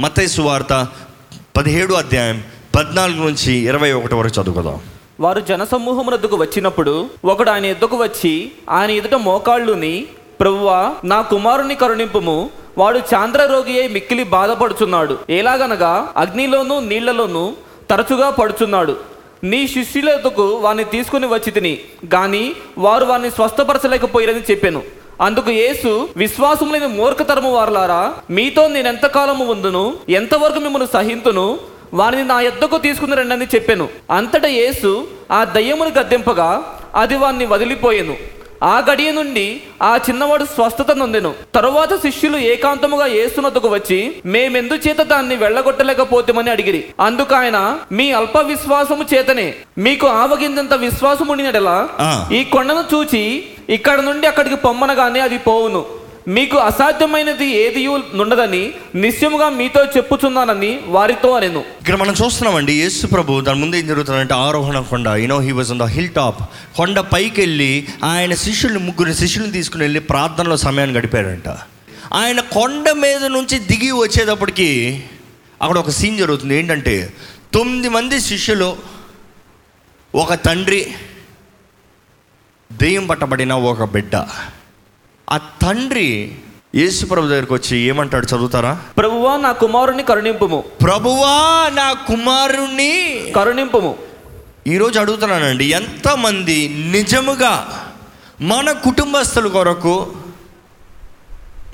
మతైసు వార్త పదిహేడు అధ్యాయం పద్నాలుగు నుంచి ఇరవై ఒకటి వరకు చదువుకుందాం. వారు జనసమూహమునద్దుకు వచ్చినప్పుడు ఒకడు ఆయన ఎద్దుకు వచ్చి ఆయన ఎదుట మోకాళ్ళుని ప్రభువా నా కుమారుని కరుణింపుము. వాడు చాంద్ర రోగి అయి మిక్కిలి బాధపడుచున్నాడు. ఎలాగనగా అగ్నిలోనూ నీళ్ళలోనూ తరచుగా పడుచున్నాడు. నీ శిష్యుల ఎద్దుకు వారిని తీసుకుని వచ్చి తిని గాని వారు వారిని స్వస్థపరచలేకపోయారని చెప్పాను. అందుకు యేసు విశ్వాసం లేని మూర్ఖతరము వారలారా మీతో నేను ఎంతకాలము ఉందును? ఎంతవరకు మిమ్మల్ని సహింతును? వారిని నా ఎద్దకు తీసుకుని రండి చెప్పాను. అంతటా యేసు ఆ దయ్యమును గద్దెంపగా అది వారిని వదిలిపోయెను. ఆ గడియ నుండి ఆ చిన్నవాడు స్వస్థత నొందెను. తరువాత శిష్యులు ఏకాంతముగా యేసునొద్దకు వచ్చి మేమెందుచేత దాన్ని వెళ్ళగొట్టలేకపోతామని అడిగిరి. అందుకు ఆయన మీ అల్ప విశ్వాసము చేతనే మీకు ఆవగిందంత విశ్వాసము ఉండినడలా ఆ. ఈ కొండను చూచి ఇక్కడ నుండి అక్కడికి పొమ్మనగానే అది పోవును. మీకు అసాధ్యమైనది ఏది ఉండదని నిశ్చయముగా మీతో చెప్పుచున్నానని వారితో అనెను. ఇక్కడ మనం చూస్తున్నామండి యేసు ప్రభు దాని ముందు ఏం జరుగుతుందంటే ఆరోహణ కొండ you know he was on the hill top కొండ పైకి వెళ్ళి ఆయన శిష్యుల్ని ముగ్గురు శిష్యుల్ని తీసుకుని వెళ్ళి ప్రార్థనలో సమయాన్ని గడిపాడంట ఆయన కొండ మీద నుంచి దిగి వచ్చేటప్పటికి అక్కడ ఒక సీన్ జరుగుతుంది. ఏంటంటే తొమ్మిది మంది శిష్యులు ఒక తండ్రి దెయ్యం పట్టబడిన ఒక బిడ్డ. ఆ తండ్రి యేసు ప్రభు దగ్గరికి వచ్చి ఏమంటాడు చదువుతారా? ప్రభువా నా కుమారుని కరుణింపుము. ప్రభువా నా కుమారుణ్ణి కరుణింపుము. ఈరోజు అడుగుతున్నానండి ఎంతమంది నిజముగా మన కుటుంబస్తుల కొరకు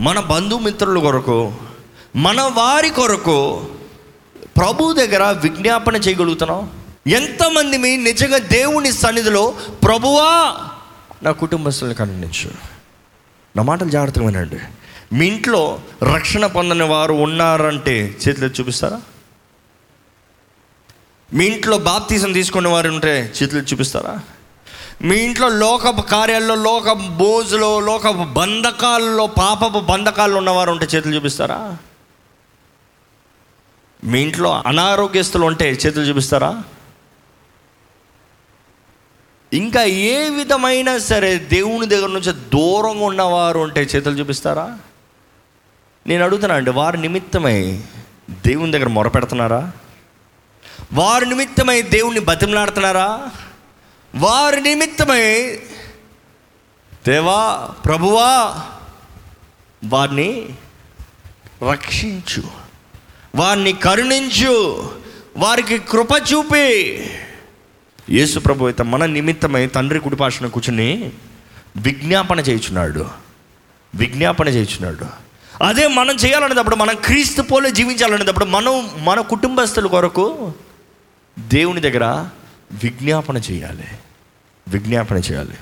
మన బంధుమిత్రుల కొరకు మన వారి కొరకు ప్రభు దగ్గర విజ్ఞాపన చేయగలుగుతున్నాం? ఎంతమంది మీ నిజంగా దేవుని సన్నిధిలో ప్రభువా నా కుటుంబస్తులను కనుగొనించు నా మాటలు జాగ్రత్తగా వినండి. మీ ఇంట్లో రక్షణ పొందని వారు ఉన్నారంటే చేతులు చూపిస్తారా? మీ ఇంట్లో బాప్తీసం తీసుకునే వారు ఉంటే చేతులు చూపిస్తారా? మీ ఇంట్లో లోకపు కార్యాల్లో లోక బోజులో లోకపు బంధకాల్లో పాపపు బంధకాల్లో ఉన్నవారు ఉంటే చేతులు చూపిస్తారా? మీ ఇంట్లో అనారోగ్యస్తులు ఉంటే చేతులు చూపిస్తారా? ఇంకా ఏ విధమైన సరే దేవుని దగ్గర నుంచి దూరంగా ఉన్నవారు ఉంటే చేతులు చూపిస్తారా? నేను అడుగుతున్నా అండి వారి నిమిత్తమై దేవుని దగ్గర మొరపెడుతున్నారా? వారి నిమిత్తమై దేవుణ్ణి బతిమలాడుతున్నారా? వారి నిమిత్తమై దేవా ప్రభువా వారిని రక్షించు వారిని కరుణించు వారికి కృప చూపి యేసు ప్రభు అయితే మన నిమిత్తమై తండ్రి కుడిపాషణ కూర్చుని విజ్ఞాపన చేయుచున్నాడు. విజ్ఞాపన చేయుచున్నాడు. అదే మనం చేయాలనేటప్పుడు మనం క్రీస్తు పోలే జీవించాలనేటప్పుడు మనం మన కుటుంబస్తుల కొరకు దేవుని దగ్గర విజ్ఞాపన చేయాలి. విజ్ఞాపన చేయాలి.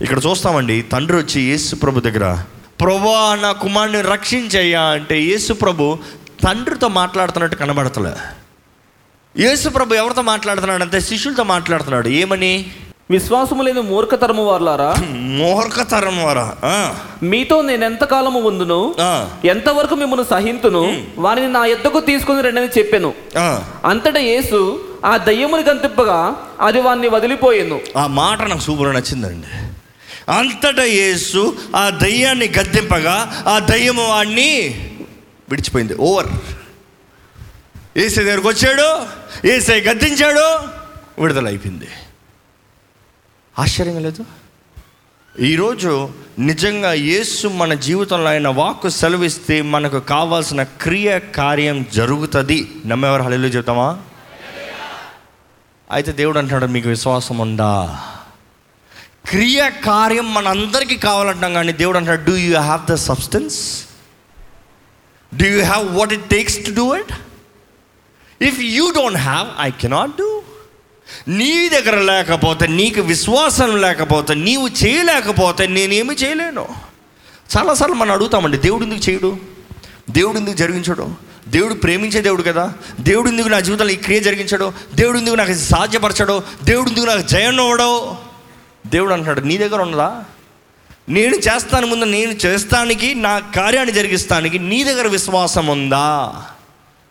ఇక్కడ చూస్తామండి తండ్రి వచ్చి యేసు ప్రభు దగ్గర ప్రభా నా కుమారుని రక్షించయ్యా అంటే యేసు ప్రభు తండ్రితో మాట్లాడుతున్నట్టు కనబడతలే. యేసు ప్రభు ఎవరితో మాట్లాడుతున్నాడు అంటే శిష్యులతో మాట్లాడుతున్నాడు. ఏమని? విశ్వాసము లేని మూర్ఖతరము వారలారా? మోహర్కతరం వారా ఆ, మీతో నేను ఎంతకాలము ఉందును? ఆ, ఎంతవరకు మిమ్మల్ని సహింతును? వారిని నా ఎద్దకు తీసుకుని రండని చెప్పాను. ఆ. అంతటా యేసు ఆ దయ్యముని గంతిప్పగా అది వారిని వదిలిపోయాను. ఆ మాట నాకు సూపర్ నచ్చిందండి. అంతటా యేసు ఆ దయ్యాన్ని గద్దెంపగా ఆ దయ్యము వాడిని విడిచిపోయింది. ఓవర్. ఏసై దగ్గరకు వచ్చాడు. ఏసై గద్దించాడు విడుదల అయిపోయింది ఆశ్చర్యంగా లేదు? ఈరోజు నిజంగా యేసు మన జీవితంలో ఆయన వాక్కు సెలవిస్తే మనకు కావాల్సిన క్రియ కార్యం జరుగుతుంది. నమ్మేవారు హళలు చెప్తామా? అయితే దేవుడు అంటున్నాడు మీకు విశ్వాసం ఉందా? క్రియ కార్యం మనందరికీ కావాలంటాం కానీ దేవుడు అంటాడు do you have the substance do you have what it takes to do it if you don't have I cannot do నీ దగ్గర లేకపోతే నీకు విశ్వాసం లేకపోతే నీవు చేయలేకపోతే నేనేమి చేయలేను. చాలాసార్లు మనం అడుగుతామండి దేవుడు ఎందుకు చేయడు? దేవుడు ఎందుకు జరిగించడు? దేవుడు ప్రేమించే దేవుడు కదా? దేవుడు ఎందుకు నా జీవితంలో ఈ క్రియ జరిగించడు? దేవుడు ఎందుకు నాకు సాధ్యపరచడు? దేవుడు ఎందుకు నాకు జయం అవ్వడో? దేవుడు అంటున్నాడు నీ దగ్గర ఉన్నదా? నేను చేస్తాను ముందు నేను చేస్తానికి నా కార్యాన్ని జరిగిస్తానికి నీ దగ్గర విశ్వాసం ఉందా?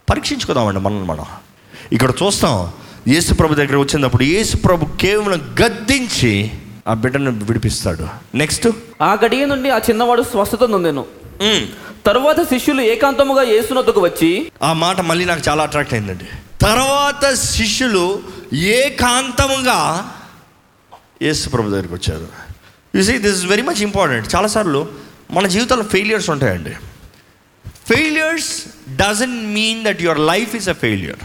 పరీక్షించుకుందామండి మనల్ని మనం. ఇక్కడ చూస్తాం యేసు ప్రభు దగ్గర వచ్చినప్పుడు యేసు ప్రభు కేవలం గద్దించి ఆ బిడ్డను విడిపిస్తాడు. నెక్స్ట్ ఆ గడియ నుండి ఆ చిన్నవాడు స్వస్థత నొందెను. తరువాత శిష్యులు ఏకాంతముగా యేసునొద్దకు వచ్చి ఆ మాట మళ్ళీ నాకు చాలా అట్రాక్ట్ అయిందండి. తర్వాత శిష్యులు ఏకాంతముగా యేసు ప్రభు దగ్గరికి వచ్చారు. You see this is very much important చాలాసార్లు మన జీవితంలో ఫెయిలియర్స్ ఉంటాయండి. Failures doesn't mean that your life is a failure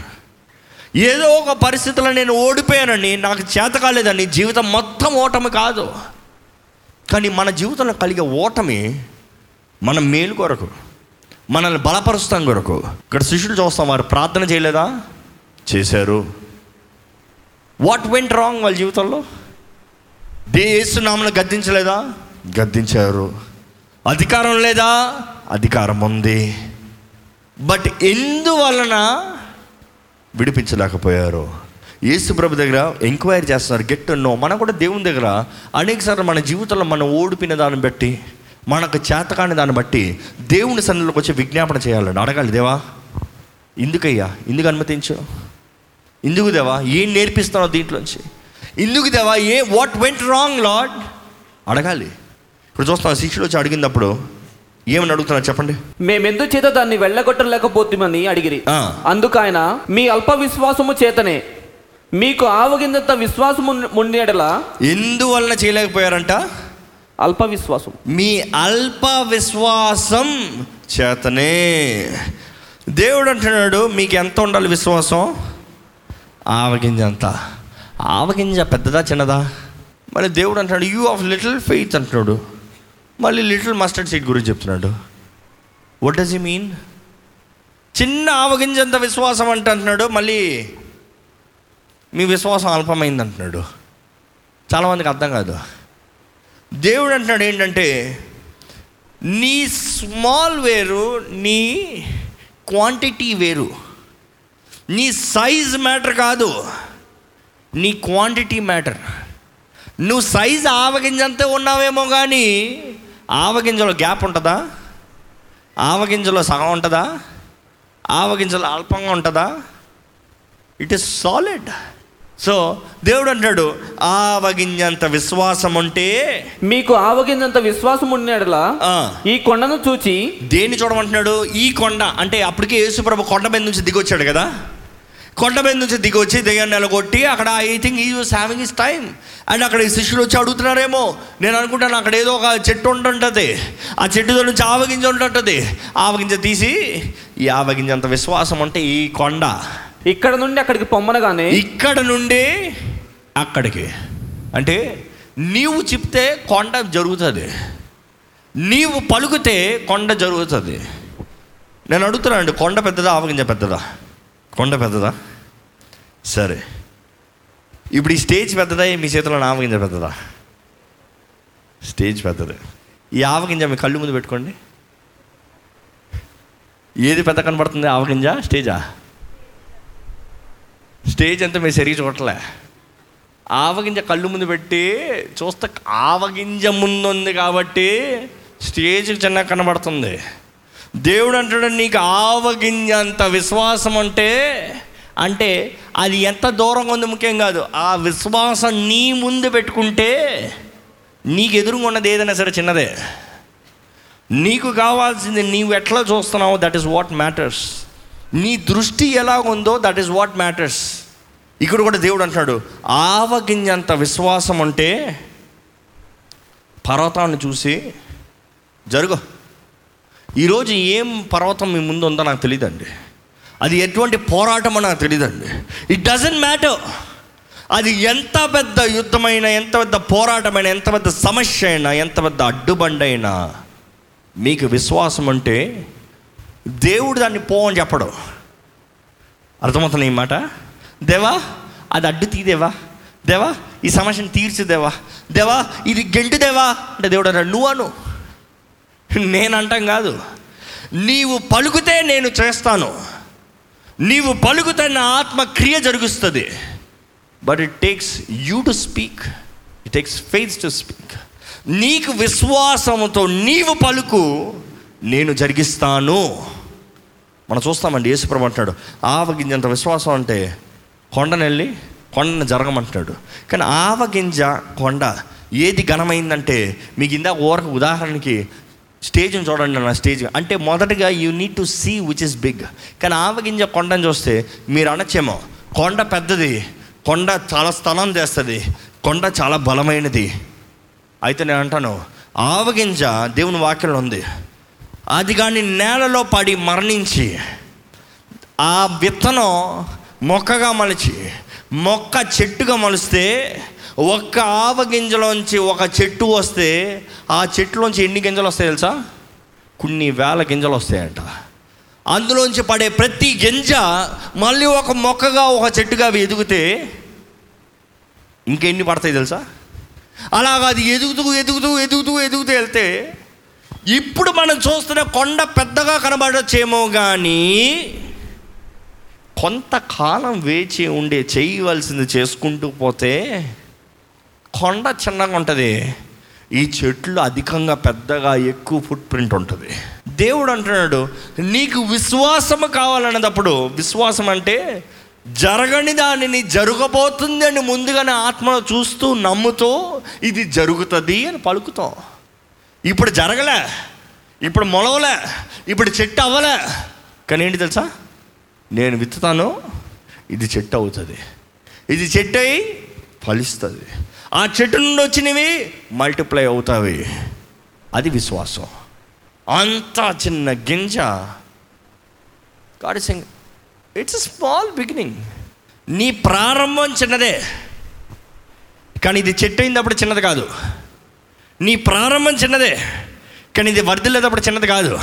ఏదో ఒక పరిస్థితిలో నేను ఓడిపోయానని నాకు చేత కాలేదని జీవితం మొత్తం ఓటమి కాదు. కానీ మన జీవితంలో కలిగే ఓటమి మన మేలు కొరకు మనల్ని బలపరుస్తాం కొరకు. ఇక్కడ శిష్యులు చూస్తాం వారు ప్రార్థన చేయలేదా? చేశారు. వాట్ వెంట్ రాంగ్ వాళ్ళ జీవితంలో? దేశనామను గద్దించలేదా? గద్దించారు. అధికారం లేదా? అధికారం ఉంది. బట్ ఎందువలన విడిపించలేకపోయారు? యేసు ప్రభు దగ్గర ఎంక్వైరీ చేస్తున్నారు. గెట్ నో మనం కూడా దేవుని దగ్గర అనేకసార్లు మన జీవితంలో మనం ఓడిపోయిన దాన్ని బట్టి మనకు చేతకాని దాన్ని బట్టి దేవుని సన్నిధిలోకి వచ్చి విజ్ఞాపన చేయాలండి. అడగాలి దేవా ఎందుకయ్యా? ఎందుకు అనుమతించు? ఎందుకు దేవా? ఏం నేర్పిస్తున్నావు దీంట్లోంచి? ఎందుకు దేవా? ఏ వాట్ వెంట్ రాంగ్ లాడ్ అడగాలి. ఇప్పుడు చూస్తాం శిష్యుడు వచ్చి అడిగినప్పుడు ఏమని అడుగుతున్నారు చెప్పండి? మేమెందు చేత దాన్ని వెళ్ళగొట్టలేకపోతుమని అడిగిరి. అందుకు ఆయన మీ అల్ప విశ్వాసము చేతనే మీకు ఆవగిందంత విశ్వాసము ముండేడలా ఎందువలన చేయలేకపోయారంట? అల్ప విశ్వాసం మీ అల్ప విశ్వాసం చేతనే. దేవుడు అంటున్నాడు మీకు ఎంత ఉండాలి విశ్వాసం? ఆవగింజ అంత ఆవగింజ పెద్దదా చిన్నదా? మళ్ళీ దేవుడు అంటున్నాడు యూ ఆఫ్ లిటిల్ ఫెయిత్ అంటున్నాడు. మళ్ళీ లిటిల్ మస్టర్డ్ సీడ్ గురించి చెప్తున్నాడు. వాట్ డస్ ఈ మీన్ చిన్న ఆవగింజంత విశ్వాసం అంటే అంటున్నాడు. మళ్ళీ మీ విశ్వాసం అల్పమైంది అంటున్నాడు చాలామందికి అర్థం కాదు. దేవుడు అంటున్నాడు ఏంటంటే నీ స్మాల్ వేరు నీ క్వాంటిటీ వేరు. నీ సైజ్ మ్యాటర్ కాదు. నీ క్వాంటిటీ మ్యాటర్ నువ్వు సైజ్ ఆవగింజంతే ఉన్నావేమో కానీ ఆవగింజలో గ్యాప్ ఉంటుందా? ఆవగింజలో సగం ఉంటుందా? ఆవగింజలో అల్పంగా ఉంటుందా? ఇట్ ఇస్ సాలిడ్ సో దేవుడు అంటాడు ఆవగింజంత విశ్వాసం ఉంటే మీకు ఆవగిందంత విశ్వాసం ఆ, ఈ కొండను చూచి దేన్ని చూడమంటున్నాడు? ఈ కొండ. అంటే అప్పటికే యేసుప్రభు కొండ మీద నుంచి దిగొచ్చాడు కదా? కొండ మీద నుంచి దిగొచ్చి దెయ్యాన్ని నెలగొట్టి అక్కడ I think he was having his time and అక్కడ ఈ శిష్యులు వచ్చి అడుగుతున్నారేమో నేను అనుకుంటాను అక్కడ ఏదో ఒక చెట్టు ఉంటుంటుంది. ఆ చెట్టుతో నుంచి ఆవగింజ ఉంటుంటుంది. ఆవగింజ తీసి ఈ ఆవగింజ అంత విశ్వాసం అంటే ఈ కొండ. ఇక్కడ నుండి అక్కడికి పొమ్మనగానే ఇక్కడ నుండి అక్కడికి. అంటే నీవు చెప్తే కొండ జరుగుతుంది. నీవు పలుకుతే కొండ జరుగుతుంది. నేను అడుగుతున్నానండి కొండ పెద్దదా ఆవగింజ పెద్దదా? కొండ పెద్దదా? సరే. ఇప్పుడు ఈ స్టేజ్ పెద్దదా? మీ చేతిలో ఆవగింజ పెద్దదా? స్టేజ్ పెద్దది. ఈ ఆవగింజ మీ కళ్ళు ముందు పెట్టుకోండి. ఏది పెద్ద కనబడుతుంది? ఆవగింజ స్టేజా? స్టేజ్ అంతా మీ సరిగ్గా చూడలే ఆవగింజ కళ్ళు ముందు పెట్టి చూస్తే ఆవగింజ ముందు ఉంది కాబట్టి స్టేజ్ చిన్న కనబడుతుంది. దేవుడు అంటాడు నీకు ఆవగింజ అంత విశ్వాసం అంటే అంటే అది ఎంత దూరంగా ఉంది ముఖ్యం కాదు. ఆ విశ్వాసం నీ ముందు పెట్టుకుంటే నీకు ఎదురుగా ఉన్నది ఏదైనా సరే చిన్నదే. నీకు కావాల్సింది నీవు ఎట్లా చూస్తున్నావో దట్ ఈస్ వాట్ మ్యాటర్స్ నీ దృష్టి ఎలా ఉందో దట్ ఈస్ వాట్ మ్యాటర్స్ ఇక్కడ కూడా దేవుడు అంటున్నాడు ఆవగింజంత విశ్వాసం అంటే పర్వతాన్ని చూసి జరుగు. ఈరోజు ఏం పర్వతం మీ ముందు ఉందో నాకు తెలియదండి అది ఎటువంటి పోరాటమో నాకు తెలియదండి ఇట్ డజంట్ మ్యాటర్ అది ఎంత పెద్ద యుద్ధమైనా ఎంత పెద్ద పోరాటమైన ఎంత పెద్ద సమస్య అయినా ఎంత పెద్ద అడ్డుబండైనా మీకు విశ్వాసం అంటే దేవుడు దాన్ని పో అని చెప్పడు. అర్థమవుతుంది ఈ మాట? దేవా అది అడ్డు తీదేవా దేవా. ఈ సమస్యను తీర్చుదేవా దేవా. దేవా ఇది గెంటుదేవా అంటే దేవుడు అన్నాడు నువ్వు అను. నేను కాదు. నీవు పలుకుతే నేను చేస్తాను. నీవు పలుకుతే నా ఆత్మ క్రియ జరుగుస్తుంది. But it takes you to speak it takes faith to speak నీకు విశ్వాసంతో నీవు పలుకు నేను జరిగిస్తాను. మనం చూస్తామండి యేసుప్రభు అంటున్నాడు ఆవగింజంత విశ్వాసం అంటే కొండనెళ్ళి కొండను జరగమంటాడు కానీ ఆవగింజ కొండ ఏది ఘనమైందంటే మీకు ఇందాక ఊరకు ఉదాహరణకి స్టేజ్ని చూడండి నా స్టేజ్. అంటే మొదటగా you need to see which is big కానీ ఆవగింజ కొండని చూస్తే మీరు అనొచ్చేమో కొండ పెద్దది కొండ చాలా స్థలం చేస్తుంది కొండ చాలా బలమైనది. అయితే నేను అంటాను ఆవగింజ దేవుని వాక్యంలో ఉంది. అది కానీ నేలలో పడి మరణించి ఆ విత్తనం మొక్కగా మలిచి మొక్క చెట్టుగా మలిస్తే ఒక్క ఆవ గింజలోంచి ఒక చెట్టు వస్తే ఆ చెట్టులోంచి ఎన్ని గింజలు వస్తాయి తెలుసా? కొన్ని వేల గింజలు వస్తాయంట. అందులోంచి పడే ప్రతి గింజ మళ్ళీ ఒక మొక్కగా ఒక చెట్టుగా అవి ఎదిగితే ఇంకెన్ని పడతాయి తెలుసా? అలాగ అది ఎదుగుతూ ఎదుగుతూ ఎదుగుతూ ఎదుగుతూ వెళ్తే ఇప్పుడు మనం చూస్తున్న కొండ పెద్దగా కనబడచ్చేమో కానీ కొంతకాలం వేచి ఉండే చేయవలసింది చేసుకుంటూ పోతే కొండ చిన్నగా ఉంటుంది. ఈ చెట్లు అధికంగా పెద్దగా ఎక్కువ ఫుట్ ప్రింట్ ఉంటుంది. దేవుడు అంటున్నాడు నీకు విశ్వాసము కావాలన్నప్పుడు విశ్వాసం అంటే జరగని దానిని జరగబోతుంది అని ముందుగానే ఆత్మలో చూస్తూ నమ్ముతూ ఇది జరుగుతుంది అని పలుకుతాం. ఇప్పుడు జరగలే ఇప్పుడు మొలవలే ఇప్పుడు చెట్టు అవ్వలే. కానీ ఏంటి తెలుసా? నేను విత్తుతాను ఇది చెట్టు అవుతుంది. ఇది చెట్టు అయి ఫలిస్తుంది. ఆ చెట్టు నుండి వచ్చినవి మల్టిప్లై అవుతావి. అది విశ్వాసం. అంత చిన్న గింజ. God sing it's small beginning నీ ప్రారంభం చిన్నదే. కానీ ఇది చెట్టు అయినప్పుడు చిన్నది కాదు. నీ ప్రారంభం చిన్నదే. కానీ ఇది వర్ధిల్లేటప్పుడు చిన్నది కాదు.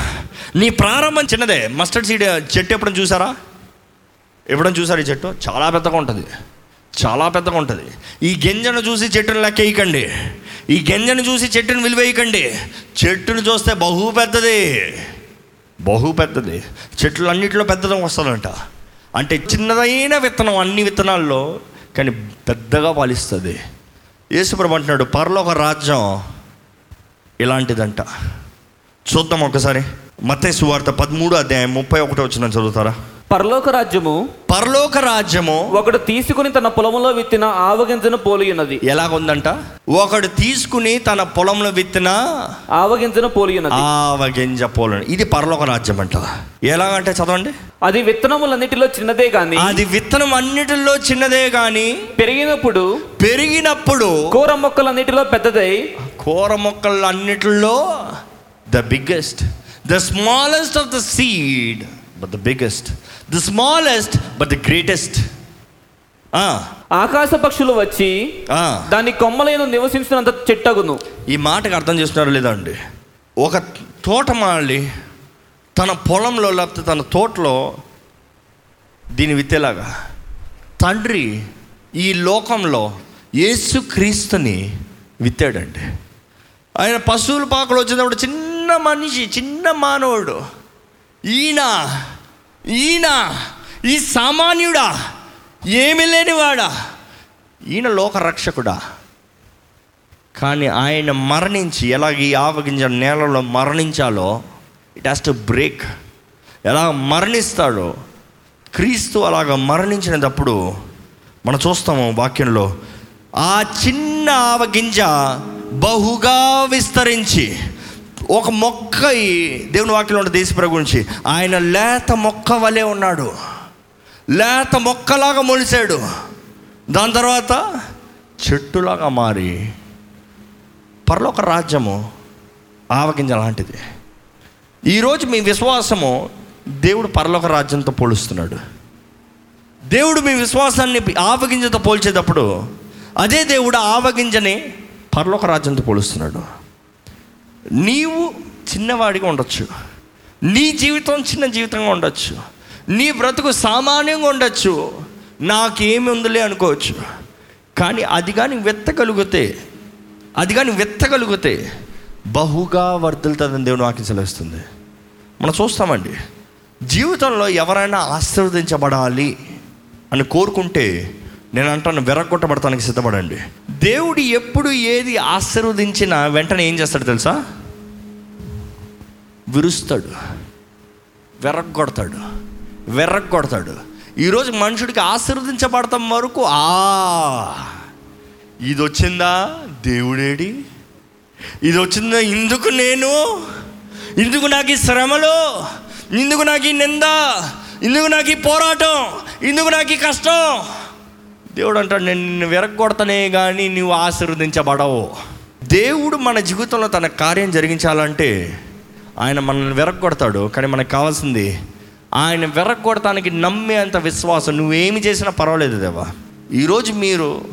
నీ ప్రారంభం చిన్నదే. మస్టర్డ్ సీడ్ చెట్టు ఎప్పుడైనా చూసారా? ఎప్పుడైనా చూసారు ఈ చెట్టు? చాలా పెద్దగా ఉంటుంది. చాలా పెద్దగా ఉంటుంది. ఈ గింజను చూసి చెట్టును లెక్కేయకండి. ఈ గింజను చూసి చెట్టును విలువేయకండి. చెట్టును చూస్తే బహు పెద్దది. బహు పెద్దది. చెట్లు అన్నింటిలో పెద్దదం వస్తుందంట. అంటే చిన్నదైన విత్తనం అన్ని విత్తనాల్లో కానీ పెద్దగా పాలిస్తుంది. యేసుప్రభు అంటున్నాడు పరలోక రాజ్యం ఇలాంటిదంట. చూద్దాం ఒకసారి. మత్తయి సువార్త పదమూడు అధ్యాయం ముప్పై ఒకటో వచ్చిన చదువుతారా? పరలోక రాజ్యము పరలోక రాజ్యము ఒకడు తీసుకుని తన పొలములో విత్తిన ఆవగింజను పోలి ఉన్నది. ఎలాగుందంట? ఒకడు తీసుకుని తన పొలంలో విత్తిన ఆవగింజను పోలి ఉన్నది. ఆవ గింజ పోలను ఇది పరలోక రాజ్యం అంట ఎలాగంటే చదవండి? అది విత్తనములన్నిటిలో చిన్నదే గాని అది విత్తనం అన్నిటిలో చిన్నదే గాని పెరిగినప్పుడు పెరిగినప్పుడు కూర మొక్కలన్నిటిలో పెద్దదై కూర మొక్కలు అన్నిటిలో the biggest the smallest of the seed but the biggest the smallest but the greatest ఆకాశ పక్షులు వచ్చి దాని కొమ్మలను నివసించినంత చెట్టగును. ఈ మాటకు అర్థం చేస్తున్నారో లేదా అండి. ఒక తోటమాలి తన పొలంలో లేకపోతే తన తోటలో దీని విత్తేలాగా. తండ్రి ఈ లోకంలో యేసుక్రీస్తుని విత్తాడండి. ఆయన పశువుల పాకలు వచ్చినప్పుడు చిన్న మనిషి చిన్న మానవుడు. ఈయన ఈయన ఈ సామాన్యుడా ఏమి లేనివాడా? ఈయన లోక రక్షకుడా కానీ ఆయన మరణించి ఎలాగ ఈ ఆవగింజ నేలలో మరణించాలో ఇట్ హ్యాస్ టు బ్రేక్ ఎలా మరణిస్తాడో క్రీస్తు అలాగ మరణించినప్పుడు మనం చూస్తాము వాక్యంలో ఆ చిన్న ఆవగింజ బహుగా విస్తరించి ఒక మొక్క ఈ దేవుని వాక్యంలో ఉన్న దేశప్రభు గురించి ఆయన లేత మొక్క వలె ఉన్నాడు. లేత మొక్కలాగా మొలిచాడు. దాని తర్వాత చెట్టులాగా మారి పరలోక రాజ్యము ఆవగింజ లాంటిది. ఈరోజు మీ విశ్వాసము దేవుడు పరలోక రాజ్యంతో పోలుస్తున్నాడు. దేవుడు మీ విశ్వాసాన్ని ఆవగింజతో పోల్చేటప్పుడు అదే దేవుడు ఆవగింజని పరలోక రాజ్యంతో పోలుస్తున్నాడు. నీవు చిన్నవాడిగా ఉండొచ్చు. నీ జీవితం చిన్న జీవితంగా ఉండొచ్చు. నీ బ్రతుకు సామాన్యంగా ఉండొచ్చు. నాకేమి ఉందిలే అనుకోవచ్చు. కానీ అది కానీ వెత్తగలిగితే అది కానీ వెత్తగలిగితే బహుగా వర్ధలుతుందని దేవుని వాక్యం సెలవిస్తుంది. మనం చూస్తామండి. జీవితంలో ఎవరైనా ఆశీర్వదించబడాలి అని కోరుకుంటే నేను అంటాను వెరగొట్టబడటానికి సిద్ధపడండి. దేవుడు ఎప్పుడు ఏది ఆశీర్వదించినా వెంటనే ఏం చేస్తాడు తెలుసా? విరుస్తాడు. వెరగొడతాడు వెర్రగొడతాడు ఈరోజు మనుషుడికి ఆశీర్వదించబడతాం వరకు ఆ ఇది వచ్చిందా దేవుడేడి? ఇది వచ్చిందా ఇందుకు నేను? ఇందుకు నాకు ఈ శ్రమలు? ఇందుకు నాకు ఈ నింద? ఇందుకు నాకు ఈ పోరాటం? ఇందుకు నాకు ఈ కష్టం? దేవుడు అంటాడు నేను నిన్ను విరగొడతనే కానీ నువ్వు ఆశీర్వదించబడవు. దేవుడు మన జీవితంలో తన కార్యం జరిగించాలంటే ఆయన మనల్ని విరగొడతాడు కానీ మనకు కావాల్సింది ఆయన విరగొడటానికి నమ్మేంత విశ్వాసం నువ్వేమి చేసినా పర్వాలేదు దేవా. ఈరోజు మీరు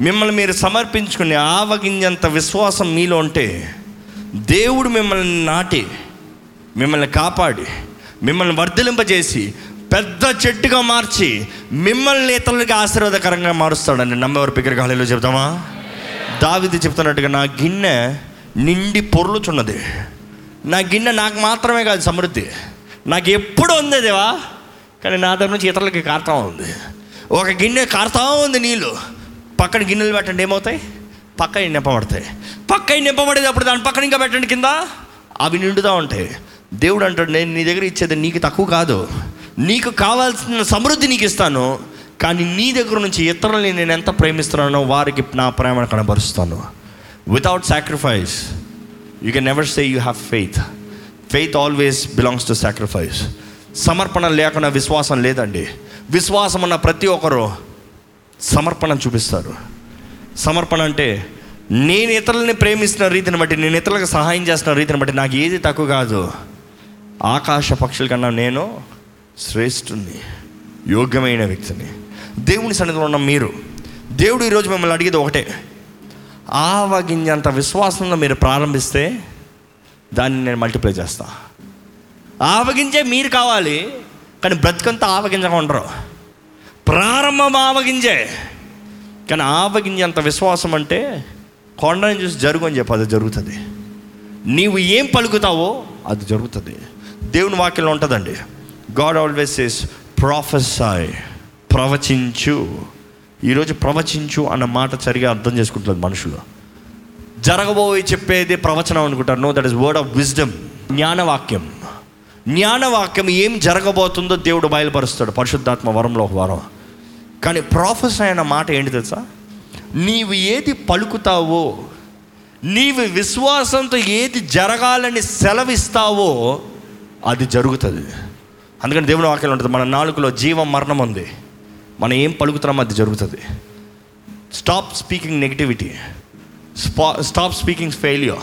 మిమ్మల్ని మీరు సమర్పించుకుని ఆవగింజంత విశ్వాసం మీలో ఉంటే దేవుడు మిమ్మల్ని నాటి మిమ్మల్ని కాపాడి మిమ్మల్ని వర్ధలింపజేసి పెద్ద చెట్టుగా మార్చి మిమ్మల్ని ఇతరులకి ఆశీర్వాదకరంగా మారుస్తాడండి నమ్మేవారు పిక్కర గాలిలో చెప్తామా దావిది చెప్తున్నట్టుగా నా గిన్నె నిండి పొర్లుచున్నది. నా గిన్నె నాకు మాత్రమే కాదు సమృద్ధి. నాకు ఎప్పుడు ఉంది దేవా కానీ నా దగ్గర నుంచి ఇతరులకి కారుతా ఉంది. ఒక గిన్నె కారుతా ఉంది నీళ్ళు. పక్కన గిన్నెలు పెట్టండి ఏమవుతాయి? పక్క నింపబడతాయి. పక్క నింపబడేటప్పుడు దాని పక్కన ఇంకా పెట్టండి కింద. అవి నిండుతూ ఉంటాయి. దేవుడు అంటాడు నేను నీ దగ్గర ఇచ్చేది నీకు తక్కువ కాదు. నీకు కావాల్సిన సమృద్ధి నీకు ఇస్తాను కానీ నీ దగ్గర నుంచి ఇతరులని నేను ఎంత ప్రేమిస్తున్నానో వారికి నా ప్రేమ కనబరుస్తాను. Without sacrifice you can never say you have faith faith always belongs to sacrifice సమర్పణ లేకుండా విశ్వాసం లేదండి. విశ్వాసం ఉన్న ప్రతి ఒక్కరు సమర్పణ చూపిస్తారు. సమర్పణ అంటే నేను ఇతరులని ప్రేమిస్తున్న రీతిని బట్టి నేను ఇతరులకు సహాయం చేస్తున్న రీతిని బట్టి నాకు ఏది తక్కువ కాదు. ఆకాశ పక్షుల కన్నా నేను శ్రేష్ఠుని యోగ్యమైన వ్యక్తిని. దేవుని సన్నిధిలో ఉన్న మీరు దేవుడు ఈరోజు మిమ్మల్ని అడిగేది ఒకటే. ఆవగింజంత విశ్వాసంలో మీరు ప్రారంభిస్తే దాన్ని నేను మల్టిప్లై చేస్తా. ఆవగింజే మీరు కావాలి కానీ బ్రతికంతా ఆవగింజగా ఉండరు. ప్రారంభం ఆవగింజే కానీ ఆవగింజంత విశ్వాసం అంటే కొండని చూసి జరుగు అని చెప్పి అది జరుగుతుంది. నీవు ఏం పలుకుతావో అది జరుగుతుంది. దేవుని వాక్యంలో ఉంటుందండి. గాడ్ ఆల్వేస్ ఇస్ ప్రొఫెసాయ్ ప్రవచించు. ఈరోజు ప్రవచించు అన్న మాట సరిగా అర్థం చేసుకుంటుంది మనుషులు. జరగబోయి చెప్పేది ప్రవచనం అనుకుంటారు. No that is word of wisdom జ్ఞానవాక్యం. జ్ఞానవాక్యం ఏం జరగబోతుందో దేవుడు బయలుపరుస్తాడు పరిశుద్ధాత్మ వరంలో ఒక వరం. కానీ ప్రాఫెస్ అయిన మాట ఏంటి తెలుసా? నీవు ఏది పలుకుతావో నీవు విశ్వాసంతో ఏది జరగాలని సెలవిస్తావో అది జరుగుతుంది. అందుకని దేవుని వాక్యం ఉంటుంది మన నాలుగులో జీవం మరణం ఉంది. మనం ఏం పలుకుతున్నామో అది జరుగుతుంది. స్టాప్ స్పీకింగ్ నెగిటివిటీ స్పా స్టాప్ స్పీకింగ్ ఫెయిల్యూర్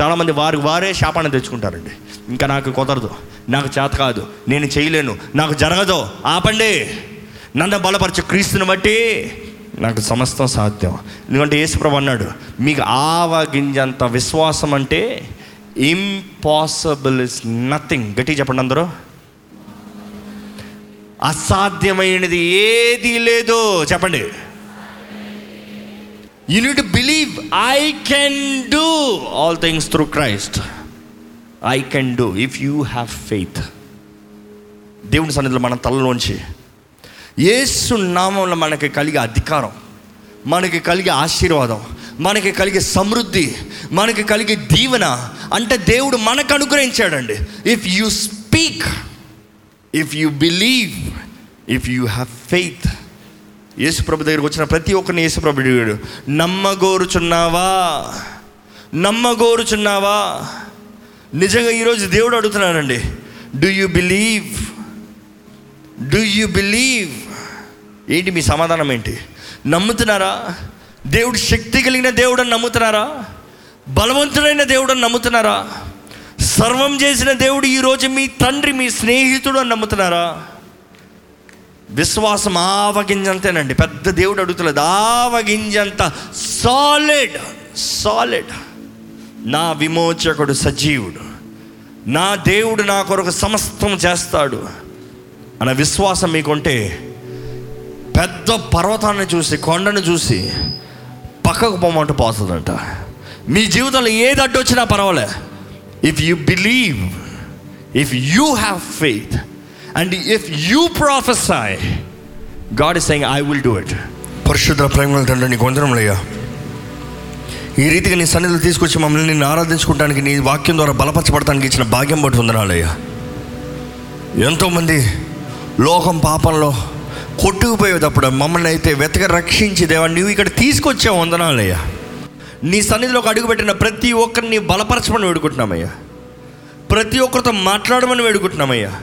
చాలామంది వారు వారే శాపాన్ని తెచ్చుకుంటారండి. ఇంకా నాకు కుదరదు నాకు చేత కాదు నేను చేయలేను నాకు జరగదు ఆపండి. నన్ను బలపరచు క్రీస్తుని బట్టి నాకు సమస్తం సాధ్యం. ఎందుకంటే యేసుప్రభు అన్నాడు మీకు ఆవగింజంత విశ్వాసం అంటే ఇంపాసిబుల్ ఇస్ నథింగ్ గట్టి చెప్పండి అందరూ. అసాధ్యమైనది ఏది లేదో చెప్పండి. You need believe I can do all things through Christ I can do if you have faith దేవుని సన్నిధిలో మన తలలోంచి ఏసు నామంలో మనకి కలిగే అధికారం మనకి కలిగే ఆశీర్వాదం మనకి కలిగే సమృద్ధి మనకి కలిగే దీవెన అంటే దేవుడు మనకు అనుగ్రహించాడండి. If you speak if you believe if you have faith యేసుప్రభు దగ్గరికి వచ్చిన ప్రతి ఒక్కరిని యేసుప్రభు అడిగాడు నమ్మగోరుచున్నావా? నమ్మగోరుచున్నావా? నిజంగా ఈరోజు దేవుడు అడుగుతున్నానండి do you believe do you believe ఏంటి మీ సమాధానం ఏంటి? నమ్ముతున్నారా? దేవుడు శక్తి కలిగిన దేవుడని నమ్ముతున్నారా? బలవంతుడైన దేవుడని నమ్ముతున్నారా? సర్వం చేసిన దేవుడు ఈరోజు మీ తండ్రి మీ స్నేహితుడు అని నమ్ముతున్నారా? విశ్వాసం ఆవగింజంతేనండి. పెద్ద దేవుడు అడుగుతలేదు ఆవగింజంత సాలిడ్ సాలిడ్ నా విమోచకుడు సజీవుడు. నా దేవుడు నా కొరకు సమస్తం చేస్తాడు అన్న విశ్వాసం మీకుంటే పెద్ద పర్వతాన్ని చూసి కొండను చూసి పక్కకు పోమంటూ పోతుందంట. మీ జీవితంలో ఏది అడ్డొచ్చినా పర్వాలేదు if you believe if you have faith and if you prophesy God is saying I will do it పరిశుద్ధ ప్రేమల తండ్రి నీకు వందరంలయ్యా ఈ రీతిగా నీ సన్నిధిలో తీసుకొచ్చి మమ్మల్ని నిన్ను ఆరాధించుకోవడానికి నీ వాక్యం ద్వారా బలపరచబడటానికి ఇచ్చిన భాగ్యం బట్టి వందనాలయ్యా ఎంతోమంది లోకం పాపంలో కొట్టుకుపోయేటప్పుడు మమ్మల్ని అయితే వెతక రక్షించి దేవా నువ్వు ఇక్కడ తీసుకొచ్చే వందనాలయ్యా నీ సన్నిధిలోకి అడుగుపెట్టిన ప్రతి ఒక్కరిని బలపరచమని వేడుకుంటున్నామయ్యా. ప్రతి ఒక్కరితో మాట్లాడమని వేడుకుంటున్నామయ్యా.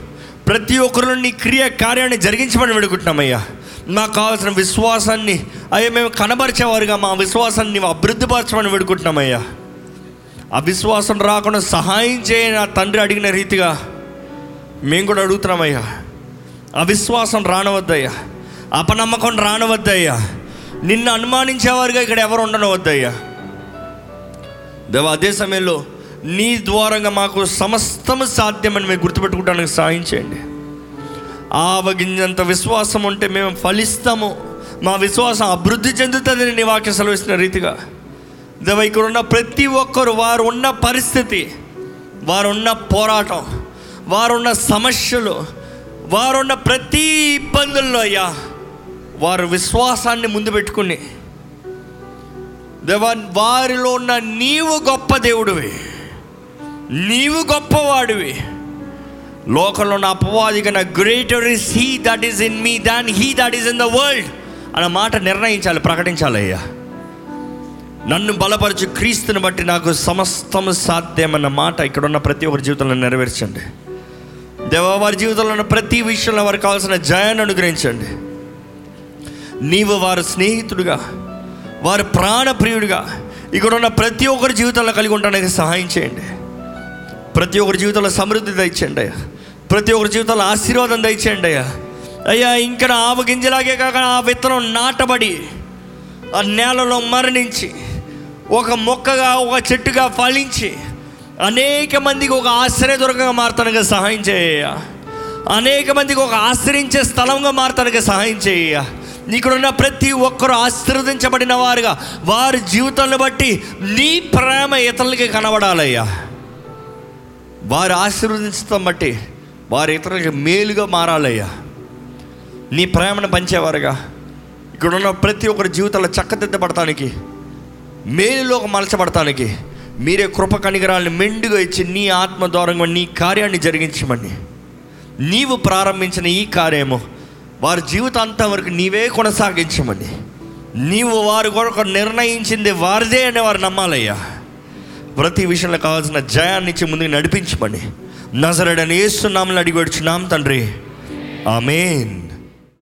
ప్రతి ఒక్కరిలో నీ క్రియ కార్యాన్ని జరిగించమని వేడుకుంటున్నామయ్యా. మాకు కావాల్సిన విశ్వాసాన్ని అయ్యా మేము కనబరిచేవారుగా మా విశ్వాసాన్ని నీవు అభివృద్ధిపరచమని వేడుకుంటున్నామయ్యా. అవిశ్వాసం రాకుండా సహాయం చేయని నా తండ్రి అడిగిన రీతిగా మేము కూడా అడుగుతున్నామయ్యా. అవిశ్వాసం రానవద్దయ్యా. అపనమ్మకం రానవద్దయ్యా. నిన్ను అనుమానించేవారుగా ఇక్కడ ఎవరు ఉండనవద్దయ్యా. దేవ అదే సమయంలో నీ ద్వారంగా మాకు సమస్తము సాధ్యమని మేము గుర్తుపెట్టుకోవడానికి సహాయం చేయండి. ఆవగింజంత విశ్వాసం ఉంటే మేము ఫలిస్తాము. మా విశ్వాసం అభివృద్ధి చెందుతుందని నీ వాక్య సెలవిస్తున్న రీతిగా. దేవ ఇక్కడ ఉన్న ప్రతి ఒక్కరు వారు ఉన్న పరిస్థితి వారున్న పోరాటం వారున్న సమస్యలు వారున్న ప్రతి ఇబ్బందుల్లో అయ్యా వారు విశ్వాసాన్ని ముందు పెట్టుకుని దేవా వారిలో ఉన్న నీవు గొప్ప దేవుడివి. నీవు గొప్పవాడివి. లోకంలో ఉన్న అపవాది కన్నా greater is he that is in me than he that is in the world అన్న మాట నిర్ణయించాలి ప్రకటించాలి అయ్యా. నన్ను బలపరచు క్రీస్తుని బట్టి నాకు సమస్తం సాధ్యమన్న మాట ఇక్కడ ఉన్న ప్రతి ఒక్కరి జీవితంలో నెరవేర్చండి. దేవా వారి జీవితంలో ఉన్న ప్రతి విషయంలో వారికి కావాల్సిన జయాన్ని అనుగ్రహించండి. నీవు వారి స్నేహితుడిగా వారి ప్రాణప్రియుడిగా ఇక్కడ ఉన్న ప్రతి ఒక్కరి జీవితంలో కలిగి ఉండడానికి సహాయం చేయండి. ప్రతి ఒక్కరి జీవితంలో సమృద్ధి దయచేయండి అయ్యా. ప్రతి ఒక్కరి జీవితంలో ఆశీర్వాదం దయచేయండి అయ్యా. అయ్యా ఇంకా ఆవగింజలాగే కాక ఆ విత్తనం నాటబడి ఆ నేలలో మరణించి ఒక మొక్కగా ఒక చెట్టుగా ఫలించి అనేక మందికి ఒక ఆశ్రయదుర్గంగా మారతానికి సహాయం చేయ అనేక మందికి ఒక ఆశ్రయించే స్థలంగా మారతానికి సహాయం చేయ ఇక్కడ ప్రతి ఒక్కరు ఆశీర్వదించబడిన వారుగా వారి జీవితాన్ని బట్టి నీ ప్రేమ ఇతరులకి కనబడాలయ్యా. వారు ఆశీర్వదించడం బట్టి వారి ఇతరులకి మేలుగా మారాలయ్యా. నీ ప్రేమను పంచేవారుగా. ఇక్కడున్న ప్రతి ఒక్కరి జీవితంలో చక్కదిద్దబడటానికి మేలులోకి మలచబడటానికి మీరే కృప కనిగరాలను మెండుగా ఇచ్చి నీ ఆత్మ ద్వారంగా నీ కార్యాన్ని జరిగించమని. నీవు ప్రారంభించిన ఈ కార్యము వారి జీవితాంతం వరకు నీవే కొనసాగించమని. నీవు వారి కొరకు నిర్ణయించింది వారిదే అని వారు నమ్మాలయ్యా. ప్రతి విషయంలో కావాల్సిన జయాన్నిచ్చి ముందుకు నడిపించమని. నజరడని ఏస్తున్నామని అడిగి వచ్చున్నాం తండ్రి. ఆమెన్.